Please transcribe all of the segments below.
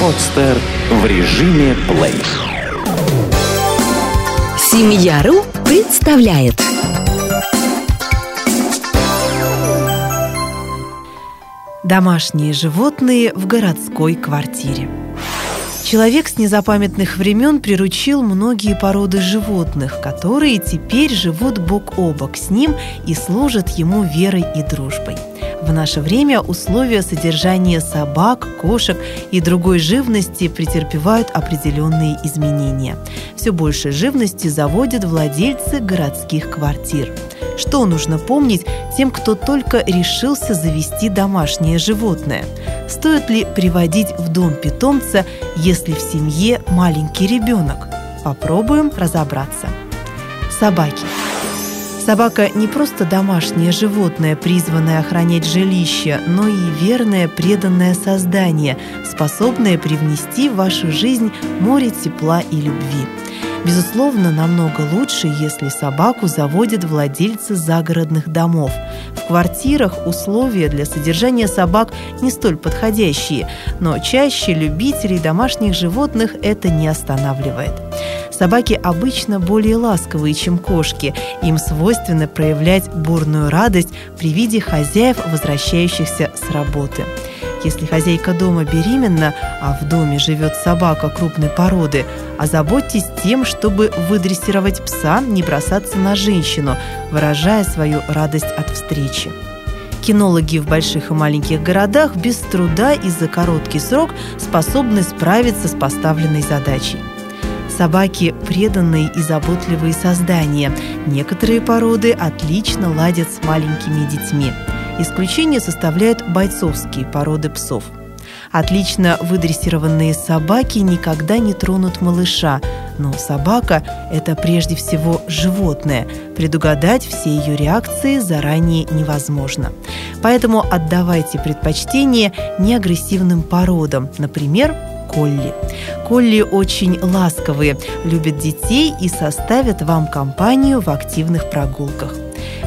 Подстер в режиме плей. Семья.ру представляет Домашние животные в городской квартире. Человек с незапамятных времен приручил многие породы животных, которые теперь живут бок о бок с ним и служат ему верой и дружбой. В наше время условия содержания собак, кошек и другой живности претерпевают определенные изменения. Все больше живности заводят владельцы городских квартир. Что нужно помнить тем, кто только решился завести домашнее животное? Стоит ли приводить в дом питомца, если в семье маленький ребенок? Попробуем разобраться. Собаки. Собака не просто домашнее животное, призванное охранять жилище, но и верное преданное создание, способное привнести в вашу жизнь море тепла и любви. Безусловно, намного лучше, если собаку заводят владельцы загородных домов. В квартирах условия для содержания собак не столь подходящие, но чаще любителей домашних животных это не останавливает. Собаки обычно более ласковые, чем кошки. Им свойственно проявлять бурную радость при виде хозяев, возвращающихся с работы. Если хозяйка дома беременна, а в доме живет собака крупной породы, озаботьтесь тем, чтобы выдрессировать пса, не бросаться на женщину, выражая свою радость от встречи. Кинологи в больших и маленьких городах без труда и за короткий срок способны справиться с поставленной задачей. Собаки – преданные и заботливые создания. Некоторые породы отлично ладят с маленькими детьми. Исключение составляют бойцовские породы псов. Отлично выдрессированные собаки никогда не тронут малыша, но собака – это прежде всего животное. Предугадать все ее реакции заранее невозможно. Поэтому отдавайте предпочтение неагрессивным породам, например, колли. Колли очень ласковые, любят детей и составят вам компанию в активных прогулках.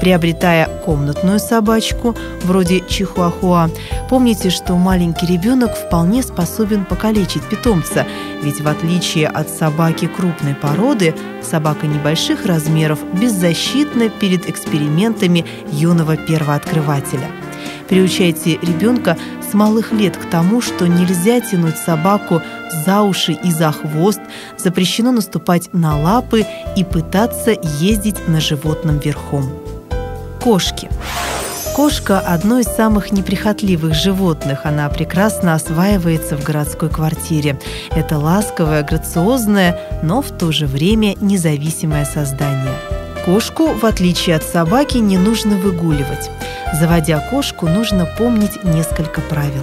Приобретая комнатную собачку, вроде чихуахуа, помните, что маленький ребенок вполне способен покалечить питомца, ведь в отличие от собаки крупной породы, собака небольших размеров беззащитна перед экспериментами юного первооткрывателя – Приучайте ребенка с малых лет к тому, что нельзя тянуть собаку за уши и за хвост, запрещено наступать на лапы и пытаться ездить на животном верхом. Кошки. Кошка – одно из самых неприхотливых животных. Она прекрасно осваивается в городской квартире. Это ласковое, грациозное, но в то же время независимое создание. Кошку, в отличие от собаки, не нужно выгуливать. Заводя кошку, нужно помнить несколько правил.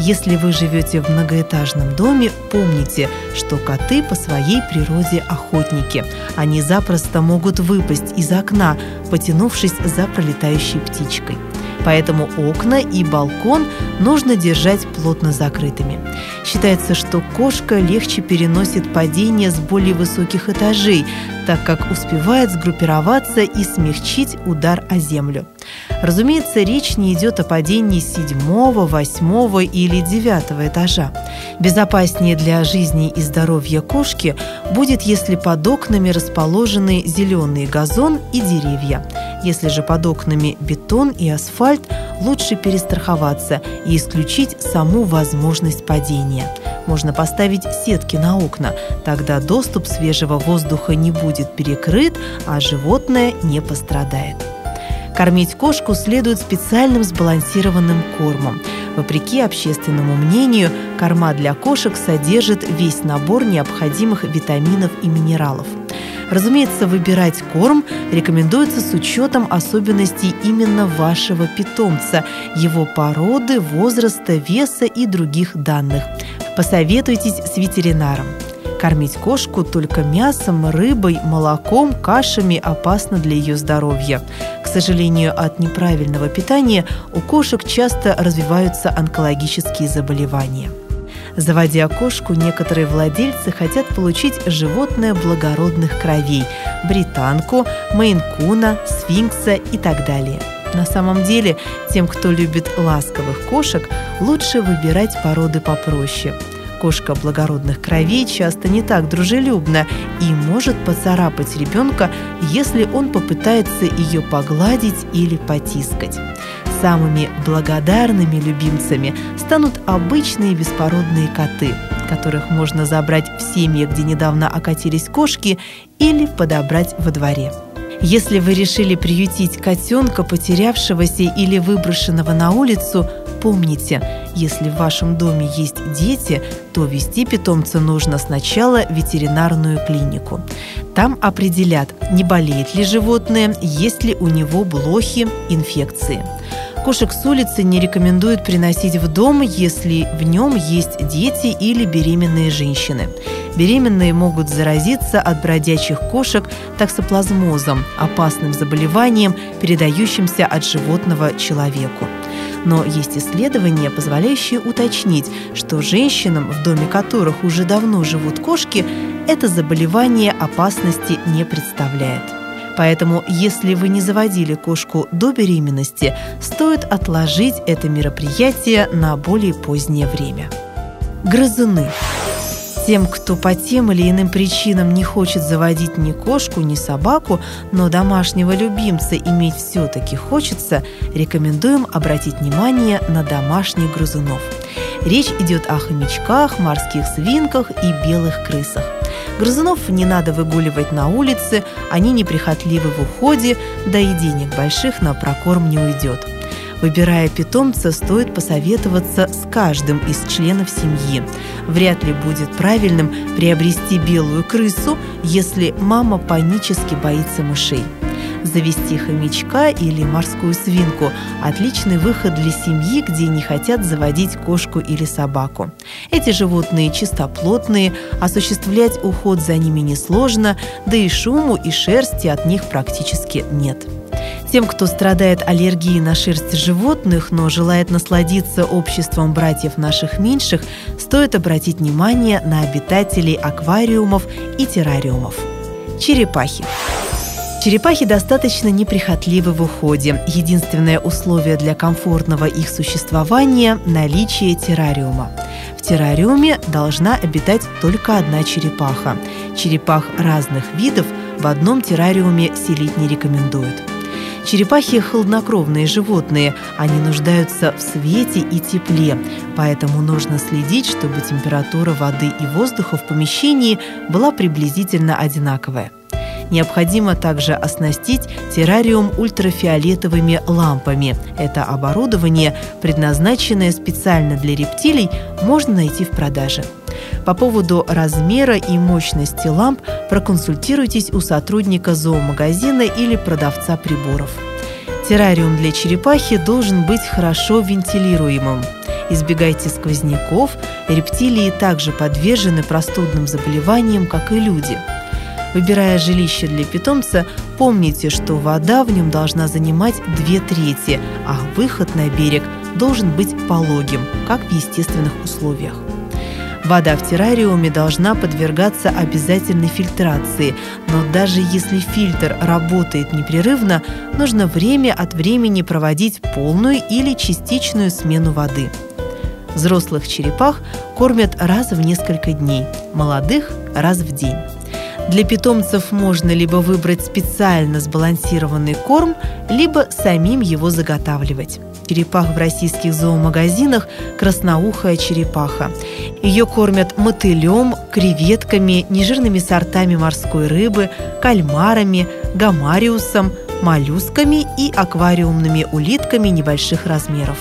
Если вы живете в многоэтажном доме, помните, что коты по своей природе охотники. Они запросто могут выпасть из окна, потянувшись за пролетающей птичкой поэтому окна и балкон нужно держать плотно закрытыми. Считается, что кошка легче переносит падение с более высоких этажей, так как успевает сгруппироваться и смягчить удар о землю. Разумеется, речь не идет о падении седьмого, восьмого или девятого этажа. Безопаснее для жизни и здоровья кошки будет, если под окнами расположены зеленый газон и деревья. Если же под окнами бетон и асфальт, лучше перестраховаться и исключить саму возможность падения. Можно поставить сетки на окна, тогда доступ свежего воздуха не будет перекрыт, а животное не пострадает. Кормить кошку следует специальным сбалансированным кормом. Вопреки общественному мнению, корма для кошек содержит весь набор необходимых витаминов и минералов. Разумеется, выбирать корм рекомендуется с учетом особенностей именно вашего питомца, его породы, возраста, веса и других данных. Посоветуйтесь с ветеринаром. Кормить кошку только мясом, рыбой, молоком, кашами опасно для ее здоровья. К сожалению, от неправильного питания у кошек часто развиваются онкологические заболевания. Заводя кошку, некоторые владельцы хотят получить животное благородных кровей – британку, мейнкуна, сфинкса и так далее – На самом деле, тем, кто любит ласковых кошек, лучше выбирать породы попроще. Кошка благородных кровей часто не так дружелюбна и может поцарапать ребенка, если он попытается ее погладить или потискать. Самыми благодарными любимцами станут обычные беспородные коты, которых можно забрать в семье, где недавно окатились кошки, или подобрать во дворе. Если вы решили приютить котенка, потерявшегося или выброшенного на улицу, помните, если в вашем доме есть дети, то вести питомца нужно сначала в ветеринарную клинику. Там определят, не болеет ли животное, есть ли у него блохи, инфекции. Кошек с улицы не рекомендуют приносить в дом, если в нем есть дети или беременные женщины. Беременные могут заразиться от бродячих кошек таксоплазмозом, опасным заболеванием, передающимся от животного человеку. Но есть исследования, позволяющие уточнить, что женщинам, в доме которых уже давно живут кошки, это заболевание опасности не представляет. Поэтому, если вы не заводили кошку до беременности, стоит отложить это мероприятие на более позднее время. Грызуны. Тем, кто по тем или иным причинам не хочет заводить ни кошку, ни собаку, но домашнего любимца иметь все-таки хочется, рекомендуем обратить внимание на домашних грызунов. Речь идет о хомячках, морских свинках и белых крысах. Грызунов не надо выгуливать на улице, они неприхотливы в уходе, да и денег больших на прокорм не уйдет. Выбирая питомца, стоит посоветоваться с каждым из членов семьи. Вряд ли будет правильным приобрести белую крысу, если мама панически боится мышей. Завести хомячка или морскую свинку – отличный выход для семьи, где не хотят заводить кошку или собаку. Эти животные чистоплотные, осуществлять уход за ними несложно, да и шуму и шерсти от них практически нет. Тем, кто страдает аллергией на шерсть животных, но желает насладиться обществом братьев наших меньших, стоит обратить внимание на обитателей аквариумов и террариумов. Черепахи. Черепахи достаточно неприхотливы в уходе. Единственное условие для комфортного их существования – наличие террариума. В террариуме должна обитать только одна черепаха. Черепах разных видов в одном террариуме селить не рекомендуют. Черепахи – холоднокровные животные, они нуждаются в свете и тепле, поэтому нужно следить, чтобы температура воды и воздуха в помещении была приблизительно одинаковая. Необходимо также оснастить террариум ультрафиолетовыми лампами. Это оборудование, предназначенное специально для рептилий, можно найти в продаже. По поводу размера и мощности ламп проконсультируйтесь у сотрудника зоомагазина или продавца приборов. Террариум для черепахи должен быть хорошо вентилируемым. Избегайте сквозняков, рептилии также подвержены простудным заболеваниям, как и люди. Выбирая жилище для питомца, помните, что вода в нем должна занимать две трети, а выход на берег должен быть пологим, как в естественных условиях. Вода в террариуме должна подвергаться обязательной фильтрации, но даже если фильтр работает непрерывно, нужно время от времени проводить полную или частичную смену воды. Взрослых черепах кормят раз в несколько дней, молодых – раз в день. Для питомцев можно либо выбрать специально сбалансированный корм, либо самим его заготавливать черепах в российских зоомагазинах красноухая черепаха. Ее кормят мотылем, креветками, нежирными сортами морской рыбы, кальмарами, гамариусом, моллюсками и аквариумными улитками небольших размеров.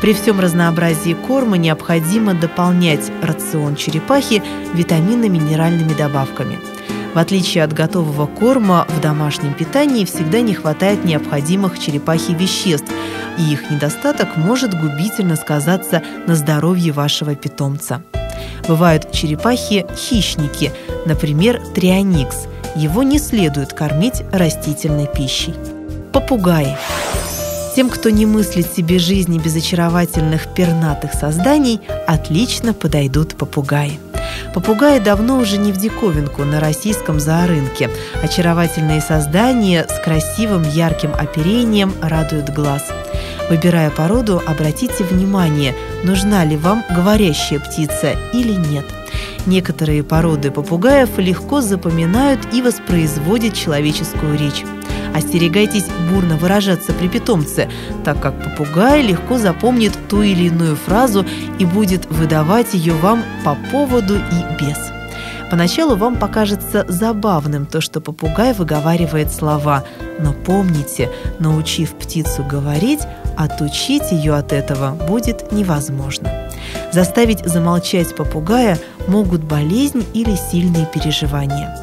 При всем разнообразии корма необходимо дополнять рацион черепахи витаминно-минеральными добавками – в отличие от готового корма, в домашнем питании всегда не хватает необходимых черепахе веществ, и их недостаток может губительно сказаться на здоровье вашего питомца. Бывают черепахи-хищники, например, трионикс. Его не следует кормить растительной пищей. Попугаи. Тем, кто не мыслит себе жизни без очаровательных пернатых созданий, отлично подойдут попугаи. Попугаи давно уже не в диковинку на российском зоорынке. Очаровательные создания с красивым ярким оперением радуют глаз. Выбирая породу, обратите внимание, нужна ли вам говорящая птица или нет. Некоторые породы попугаев легко запоминают и воспроизводят человеческую речь. Остерегайтесь бурно выражаться при питомце, так как попугай легко запомнит ту или иную фразу и будет выдавать ее вам по поводу и без. Поначалу вам покажется забавным то, что попугай выговаривает слова, но помните, научив птицу говорить, отучить ее от этого будет невозможно. Заставить замолчать попугая могут болезнь или сильные переживания.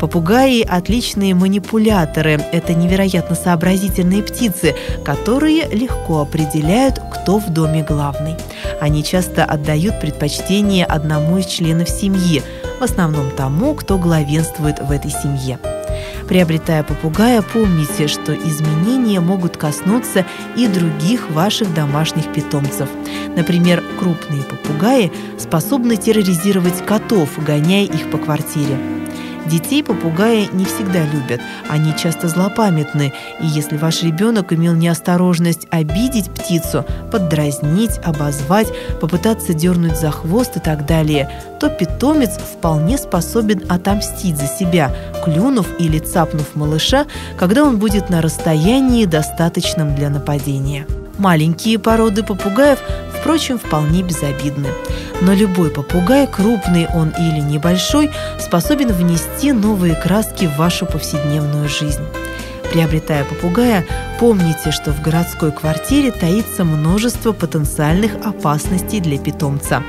Попугаи – отличные манипуляторы. Это невероятно сообразительные птицы, которые легко определяют, кто в доме главный. Они часто отдают предпочтение одному из членов семьи, в основном тому, кто главенствует в этой семье. Приобретая попугая, помните, что изменения могут коснуться и других ваших домашних питомцев. Например, крупные попугаи способны терроризировать котов, гоняя их по квартире. Детей попугаи не всегда любят, они часто злопамятны, и если ваш ребенок имел неосторожность обидеть птицу, поддразнить, обозвать, попытаться дернуть за хвост и так далее, то питомец вполне способен отомстить за себя, клюнув или цапнув малыша, когда он будет на расстоянии, достаточном для нападения. Маленькие породы попугаев, впрочем, вполне безобидны. Но любой попугай, крупный он или небольшой, способен внести новые краски в вашу повседневную жизнь. Приобретая попугая, помните, что в городской квартире таится множество потенциальных опасностей для питомца.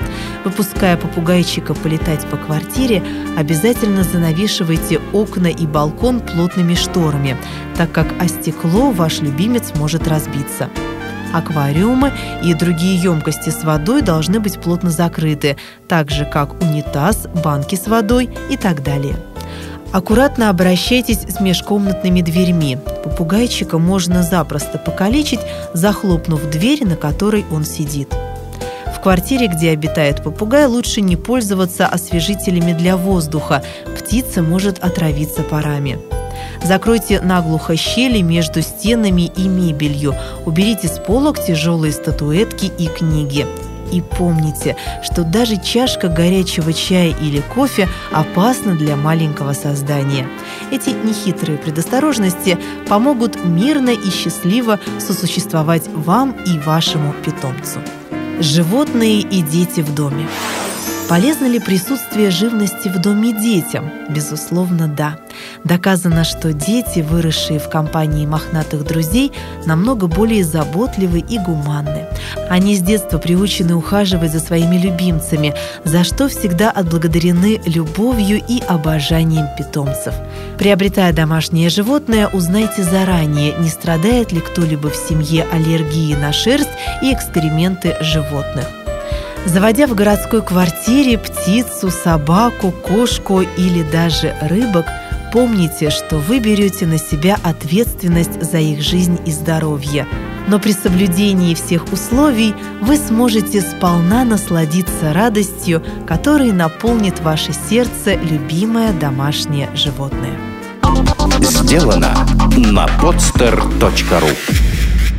Выпуская попугайчика полетать по квартире, обязательно занавешивайте окна и балкон плотными шторами, так как о стекло ваш любимец может разбиться. Аквариумы и другие емкости с водой должны быть плотно закрыты, так же как унитаз, банки с водой и так далее. Аккуратно обращайтесь с межкомнатными дверьми. Попугайчика можно запросто покалечить, захлопнув дверь, на которой он сидит. В квартире, где обитает попугай, лучше не пользоваться освежителями для воздуха. Птица может отравиться парами. Закройте наглухо щели между стенами и мебелью. Уберите с полок тяжелые статуэтки и книги. И помните, что даже чашка горячего чая или кофе опасна для маленького создания. Эти нехитрые предосторожности помогут мирно и счастливо сосуществовать вам и вашему питомцу. Животные и дети в доме. Полезно ли присутствие живности в доме детям? Безусловно, да. Доказано, что дети, выросшие в компании мохнатых друзей, намного более заботливы и гуманны. Они с детства приучены ухаживать за своими любимцами, за что всегда отблагодарены любовью и обожанием питомцев. Приобретая домашнее животное, узнайте заранее, не страдает ли кто-либо в семье аллергией на шерсть и экскременты животных. Заводя в городской квартире птицу, собаку, кошку или даже рыбок, помните, что вы берете на себя ответственность за их жизнь и здоровье. Но при соблюдении всех условий вы сможете сполна насладиться радостью, которой наполнит ваше сердце любимое домашнее животное. Сделано на podster.ru